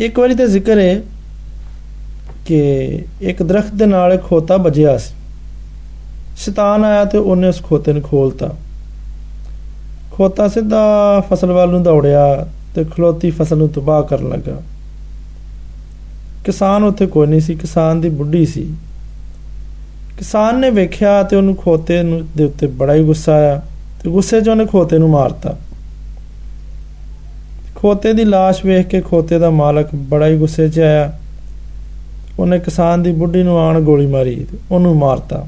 ਇੱਕ ਵਾਰੀ ਤੇ ਜ਼ਿਕਰ ਹੈ ਕਿ ਇੱਕ ਦਰਖਤ ਦੇ ਨਾਲ ਇੱਕ ਖੋਤਾ ਵੱਜਿਆ ਸੀ। ਸ਼ੈਤਾਨ ਆਇਆ ਤੇ ਉਹਨੇ ਉਸ ਖੋਤੇ ਨੂੰ ਖੋਲਤਾ। ਖੋਤਾ ਸਿੱਧਾ ਫਸਲ ਵੱਲ ਨੂੰ ਦੌੜਿਆ ਤੇ ਖਲੋਤੀ ਫਸਲ ਨੂੰ ਤਬਾਹ ਕਰਨ ਲੱਗਾ। ਕਿਸਾਨ ਉੱਥੇ ਕੋਈ ਨਹੀਂ ਸੀ, ਕਿਸਾਨ ਦੀ ਬੁੱਢੀ ਸੀ। ਕਿਸਾਨ ਨੇ ਵੇਖਿਆ ਤੇ ਉਹਨੂੰ ਖੋਤੇ ਨੂੰ ਦੇ ਉੱਤੇ ਬੜਾ ਹੀ ਗੁੱਸਾ ਆਇਆ ਤੇ ਗੁੱਸੇ 'ਚ ਉਹਨੇ ਖੋਤੇ ਨੂੰ ਮਾਰਤਾ। ਖੋਤੇ ਦੀ লাশ ਵੇਖ ਕੇ ਖੋਤੇ ਦਾ ਮਾਲਕ ਬੜਾ ਹੀ ਗੁੱਸੇ 'ਚ ਆਇਆ। ਉਹਨੇ ਕਿਸਾਨ ਦੀ ਬੁੱਢੀ ਨੂੰ ਆਣ ਗੋਲੀ ਮਾਰੀ ਤੇ ਉਹਨੂੰ ਮਾਰਤਾ।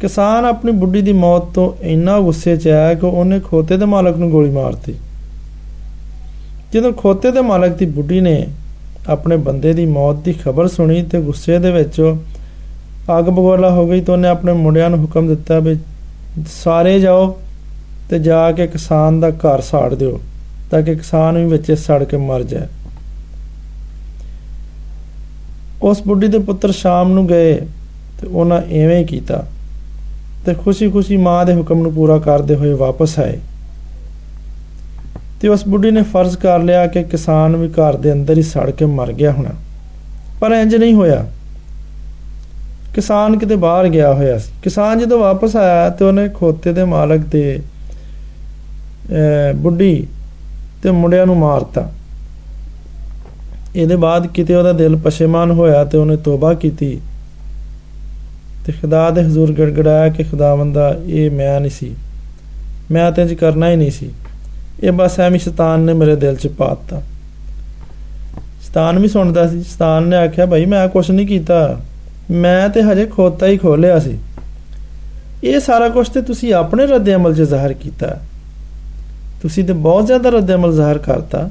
ਕਿਸਾਨ ਆਪਣੀ ਬੁੱਢੀ ਦੀ ਮੌਤ ਤੋਂ ਇੰਨਾ ਗੁੱਸੇ 'ਚ ਆਇਆ ਕਿ ਉਹਨੇ ਖੋਤੇ ਦੇ ਮਾਲਕ ਨੂੰ ਗੋਲੀ ਮਾਰਤੀ। ਜਦੋਂ ਖੋਤੇ ਦੇ ਮਾਲਕ ਦੀ ਬੁੱਢੀ ਨੇ ਆਪਣੇ ਬੰਦੇ ਦੀ ਮੌਤ ਦੀ ਖਬਰ ਸੁਣੀ ਤੇ ਗੁੱਸੇ ਦੇ ਵਿੱਚ ਅੱਗ ਬਗੋਲਾ ਹੋ ਗਈ ਤਾਂ ਉਹਨੇ ਆਪਣੇ ਮੁੰਡਿਆਂ ਨੂੰ ਹੁਕਮ ਦਿੱਤਾ ਵੀ ਸਾਰੇ ਜਾਓ ਤੇ ਜਾ ਕੇ ਕਿਸਾਨ ਦਾ ਘਰ ਸਾੜ ਦਿਓ। ਤਾਂ ਕਿ ਕਿਸਾਨ ਵੀ ਵਿੱਚ ਸੜ ਕੇ ਮਰ ਜਾਏ। ਉਸ ਬੁੱਢੀ ਦੇ ਪੁੱਤਰ ਸ਼ਾਮ ਨੂੰ ਗਏ ਤੇ ਉਹਨਾਂ ਐਵੇਂ ਹੀ ਕੀਤਾ ਤੇ ਖੁਸ਼ੀ-ਖੁਸ਼ੀ ਮਾਂ ਦੇ ਹੁਕਮ ਨੂੰ ਪੂਰਾ ਕਰਦੇ ਹੋਏ ਵਾਪਸ ਆਏ। ਤੇ ਉਸ ਬੁੱਢੀ ਨੇ ਫਰਜ਼ ਕਰ ਲਿਆ ਕਿ ਕਿਸਾਨ ਵੀ ਘਰ ਦੇ ਅੰਦਰ ਹੀ ਸੜ ਕੇ ਮਰ ਗਿਆ ਹੋਣਾ। ਪਰ ਇੰਜ ਨਹੀਂ ਹੋਇਆ। ਕਿਸਾਨ ਕਿਤੇ ਬਾਹਰ ਗਿਆ ਹੋਇਆ ਸੀ। ਕਿਸਾਨ ਜਦੋਂ ਵਾਪਸ ਆਇਆ ਤੇ ਉਹਨੇ ਖੋਤੇ ਦੇ ਮਾਲਕ ਦੇ ਬੁੱਢੀ ਤੇ ਮੁੰਡਿਆਂ ਨੂੰ ਮਾਰਤਾ। ਇਹਦੇ ਬਾਅਦ ਕਿਤੇ ਉਹਦਾ ਦਿਲ ਪਛੇਮਾਨ ਹੋਇਆ ਤੇ ਉਹਨੇ ਤੋਬਾ ਕੀਤੀ। ਤੇ ਖੁਦਾ ਦੇ ਹਜ਼ੂਰ ਗੜਗੜਾਇਆ ਕਿ ਖੁਦਾਵੰਦਾ ਇਹ ਮੈਂ ਨਹੀਂ ਸੀ। ਮੈਂ ਤੇ ਇੰਜ ਕਰਨਾ ਹੀ ਨਹੀਂ ਸੀ। ਇਹ ਬਸ ਐਵੇਂ ਸ਼ੈਤਾਨ ਨੇ ਮੇਰੇ ਦਿਲ 'ਚ ਪਾਤਾ। ਸ਼ੈਤਾਨ ਵੀ ਸੁਣਦਾ ਸੀ। ਸ਼ੈਤਾਨ ਨੇ ਆਖਿਆ, ਭਾਈ, ਮੈਂ ਕੁਝ ਨਹੀਂ ਕੀਤਾ। ਮੈਂ ਤੇ ਹਜੇ ਖੋਤਾ ਹੀ ਖੋਲਿਆ ਸੀ। ਇਹ ਸਾਰਾ ਕੁਝ ਤੇ ਤੁਸੀਂ ਆਪਣੇ ਰੱਦ ਅਮਲ 'ਚ ਜ਼ਾਹਰ ਕੀਤਾ। ਤੁਸੀਂ ਤੇ ਬਹੁਤ ਜ਼ਿਆਦਾ ਰੱਦ ਅਮਲ ਜ਼ਾਹਰ ਕਰਤਾ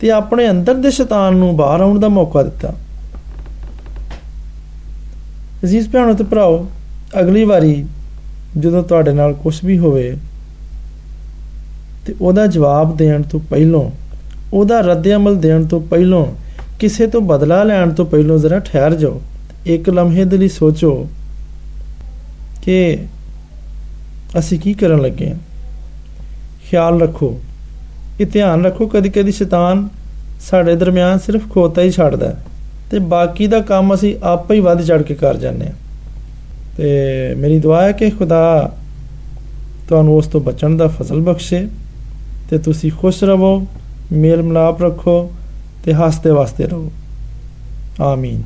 ਤੇ ਆਪਣੇ ਅੰਦਰ ਦੇ ਸ਼ੈਤਾਨ ਨੂੰ ਬਾਹਰ ਆਉਣ ਦਾ ਮੌਕਾ ਦਿੱਤਾ। ਅਜ਼ੀਜ਼ ਭੈਣੋ ਤੇ ਭਰਾਓ, ਅਗਲੀ ਵਾਰੀ ਜਦੋਂ ਤੁਹਾਡੇ ਨਾਲ ਕੁਝ ਵੀ ਹੋਵੇ ਤੇ ਉਹਦਾ ਜਵਾਬ ਦੇਣ ਤੋਂ ਪਹਿਲਾਂ, ਉਹਦਾ ਰੱਦ ਅਮਲ ਦੇਣ ਤੋਂ ਪਹਿਲਾਂ, ਕਿਸੇ ਤੋਂ ਬਦਲਾ ਲੈਣ ਤੋਂ ਪਹਿਲਾਂ ਜ਼ਰਾ ਠਹਿਰ ਜਾਓ। ਇੱਕ ਲਮਹੇ ਦੇ ਲਈ ਸੋਚੋ ਕਿ ਅਸੀਂ ਕੀ ਕਰਨ ਲੱਗੇ ਹਾਂ? ਖਿਆਲ ਰੱਖੋ। ਇਹ ਧਿਆਨ ਰੱਖੋ, ਕਦੀ-ਕਦੀ ਸ਼ੈਤਾਨ ਸਾਡੇ ਦਰਮਿਆਨ ਸਿਰਫ ਖੋਤਾ ਹੀ ਛੱਡਦਾ ਤੇ ਬਾਕੀ ਦਾ ਕੰਮ ਅਸੀਂ ਆਪੇ ਹੀ ਵੱਧ ਚੜ ਕੇ ਕਰ ਜਾਂਦੇ ਹਾਂ। ਤੇ ਮੇਰੀ ਦੁਆ ਹੈ ਕਿ ਖੁਦਾ ਤੁਹਾਨੂੰ ਉਸ ਤੋਂ ਬਚਣ ਦਾ ਫਜ਼ਲ ਬਖਸ਼ੇ ਤੇ ਤੁਸੀਂ ਖੁਸ਼ ਰਹੋ ਮੇਲ ਮਲਾਪ ਰੱਖੋ ਤੇ ਹੱਸਦੇ ਵਸਦੇ ਰਹੋ। ਆਮੀਨ।